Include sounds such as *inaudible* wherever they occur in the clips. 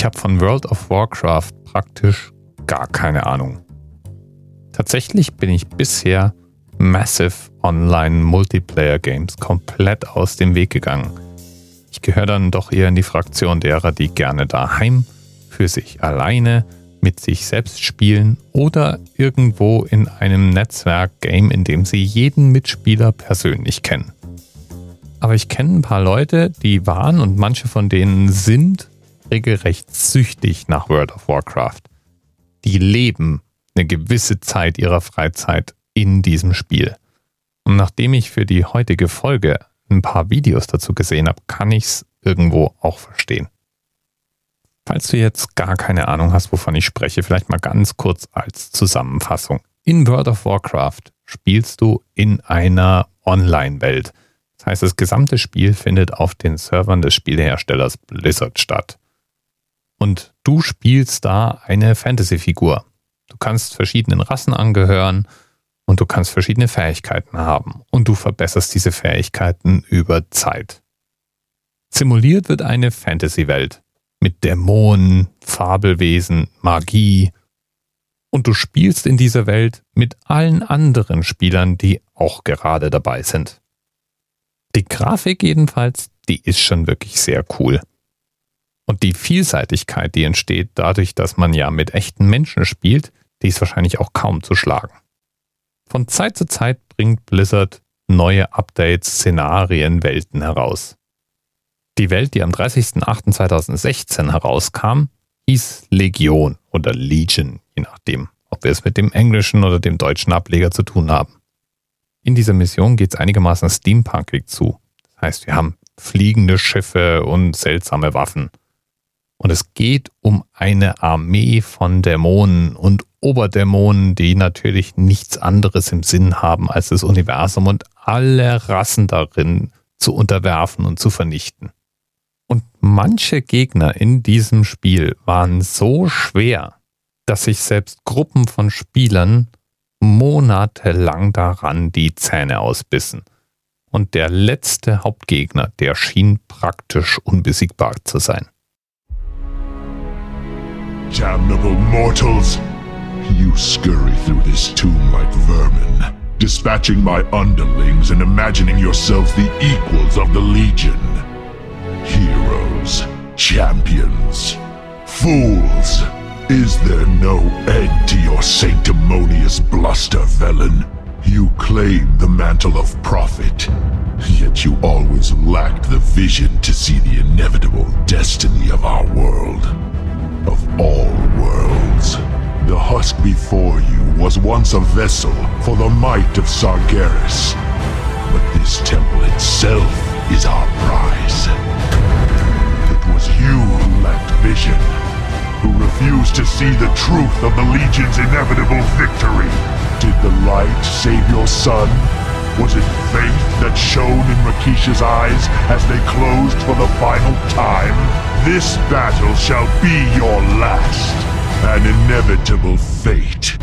Ich habe von World of Warcraft praktisch gar keine Ahnung. Tatsächlich bin ich bisher Massive Online Multiplayer Games komplett aus dem Weg gegangen. Ich gehöre dann doch eher in die Fraktion derer, die gerne daheim, für sich alleine, mit sich selbst spielen oder irgendwo in einem Netzwerk-Game, in dem sie jeden Mitspieler persönlich kennen. Aber ich kenne ein paar Leute, die waren und manche von denen sind regelrecht süchtig nach World of Warcraft. Die leben eine gewisse Zeit ihrer Freizeit in diesem Spiel. Und nachdem ich für die heutige Folge ein paar Videos dazu gesehen habe, kann ich es irgendwo auch verstehen. Falls du jetzt gar keine Ahnung hast, wovon ich spreche, vielleicht mal ganz kurz als Zusammenfassung. In World of Warcraft spielst du in einer Online-Welt. Das heißt, das gesamte Spiel findet auf den Servern des Spieleherstellers Blizzard statt. Und du spielst da eine Fantasy-Figur. Du kannst verschiedenen Rassen angehören und du kannst verschiedene Fähigkeiten haben und du verbesserst diese Fähigkeiten über Zeit. Simuliert wird eine Fantasy-Welt mit Dämonen, Fabelwesen, Magie und du spielst in dieser Welt mit allen anderen Spielern, die auch gerade dabei sind. Die Grafik jedenfalls, die ist schon wirklich sehr cool. Und die Vielseitigkeit, die entsteht dadurch, dass man ja mit echten Menschen spielt, die ist wahrscheinlich auch kaum zu schlagen. Von Zeit zu Zeit bringt Blizzard neue Updates, Szenarien, Welten heraus. Die Welt, die am 30.08.2016 herauskam, hieß Legion oder Legion, je nachdem, ob wir es mit dem englischen oder dem deutschen Ableger zu tun haben. In dieser Mission geht es einigermaßen steampunkig zu. Das heißt, wir haben fliegende Schiffe und seltsame Waffen. Und es geht um eine Armee von Dämonen und Oberdämonen, die natürlich nichts anderes im Sinn haben, als das Universum und alle Rassen darin zu unterwerfen und zu vernichten. Und manche Gegner in diesem Spiel waren so schwer, dass sich selbst Gruppen von Spielern monatelang daran die Zähne ausbissen. Und der letzte Hauptgegner, der schien praktisch unbesiegbar zu sein. Damnable mortals! You scurry through this tomb like vermin, dispatching my underlings and imagining yourselves the equals of the Legion. Heroes, champions, fools! Is there no end to your sanctimonious bluster, Velen? You claim the mantle of prophet, yet you always lacked the vision to see the inevitable destiny of our world before you was once a vessel for the might of Sargeras. But this temple itself is our prize. It was you who lacked vision, who refused to see the truth of the Legion's inevitable victory. Did the light save your son? Was it faith that shone in Rakisha's eyes as they closed for the final time? This battle shall be your last, an inevitable fate.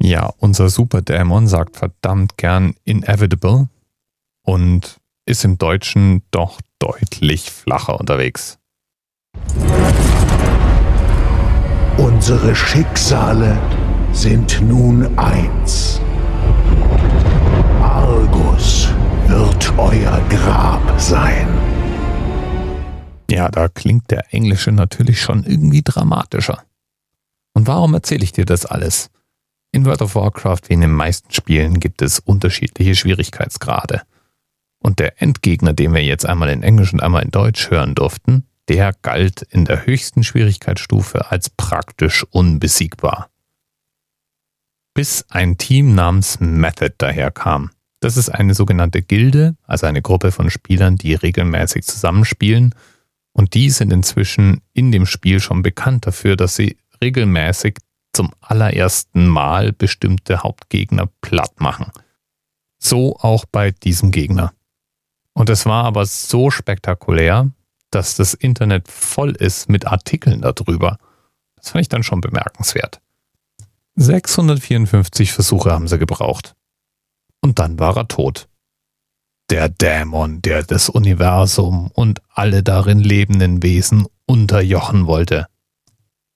Ja, unser Superdämon sagt verdammt gern inevitable und ist im Deutschen doch deutlich flacher unterwegs. Unsere Schicksale sind nun eins. Argus wird euer Grab sein. Ja, da klingt der Englische natürlich schon irgendwie dramatischer. Und warum erzähle ich dir das alles? In World of Warcraft wie in den meisten Spielen gibt es unterschiedliche Schwierigkeitsgrade. Und der Endgegner, den wir jetzt einmal in Englisch und einmal in Deutsch hören durften, der galt in der höchsten Schwierigkeitsstufe als praktisch unbesiegbar. Bis ein Team namens Method daherkam. Das ist eine sogenannte Gilde, also eine Gruppe von Spielern, die regelmäßig zusammenspielen. Und die sind inzwischen in dem Spiel schon bekannt dafür, dass sie regelmäßig zum allerersten Mal bestimmte Hauptgegner platt machen. So auch bei diesem Gegner. Und es war aber so spektakulär, dass das Internet voll ist mit Artikeln darüber. Das fand ich dann schon bemerkenswert. 654 Versuche haben sie gebraucht. Und dann war er tot. Der Dämon, der das Universum und alle darin lebenden Wesen unterjochen wollte.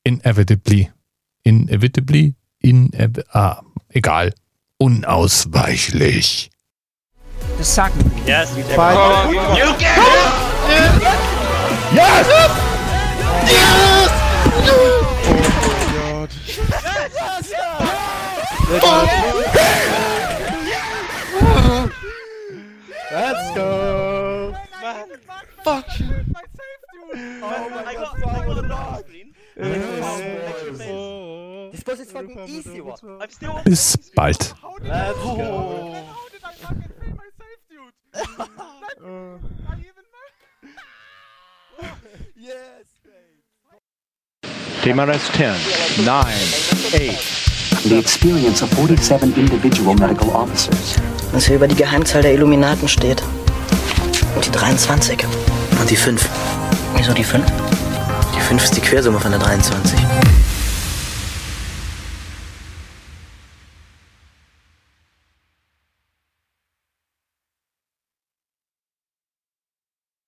Inevitably. Inevitably? Inev ah, egal. Unausweichlich. The second. Yes, you Let's go. Fuck you. Oh my I got, I got a dog screen. This boss is fucking easy one. I'm still. Bis bald. Let's go. *laughs* *laughs* Yes. TMRS 10, 9, 8, The experience of 47 individual medical officers. Was hier über die Geheimzahl der Illuminaten steht. Und die 23. Und die 5. Wieso die 5? Die 5 ist die Quersumme von der 23.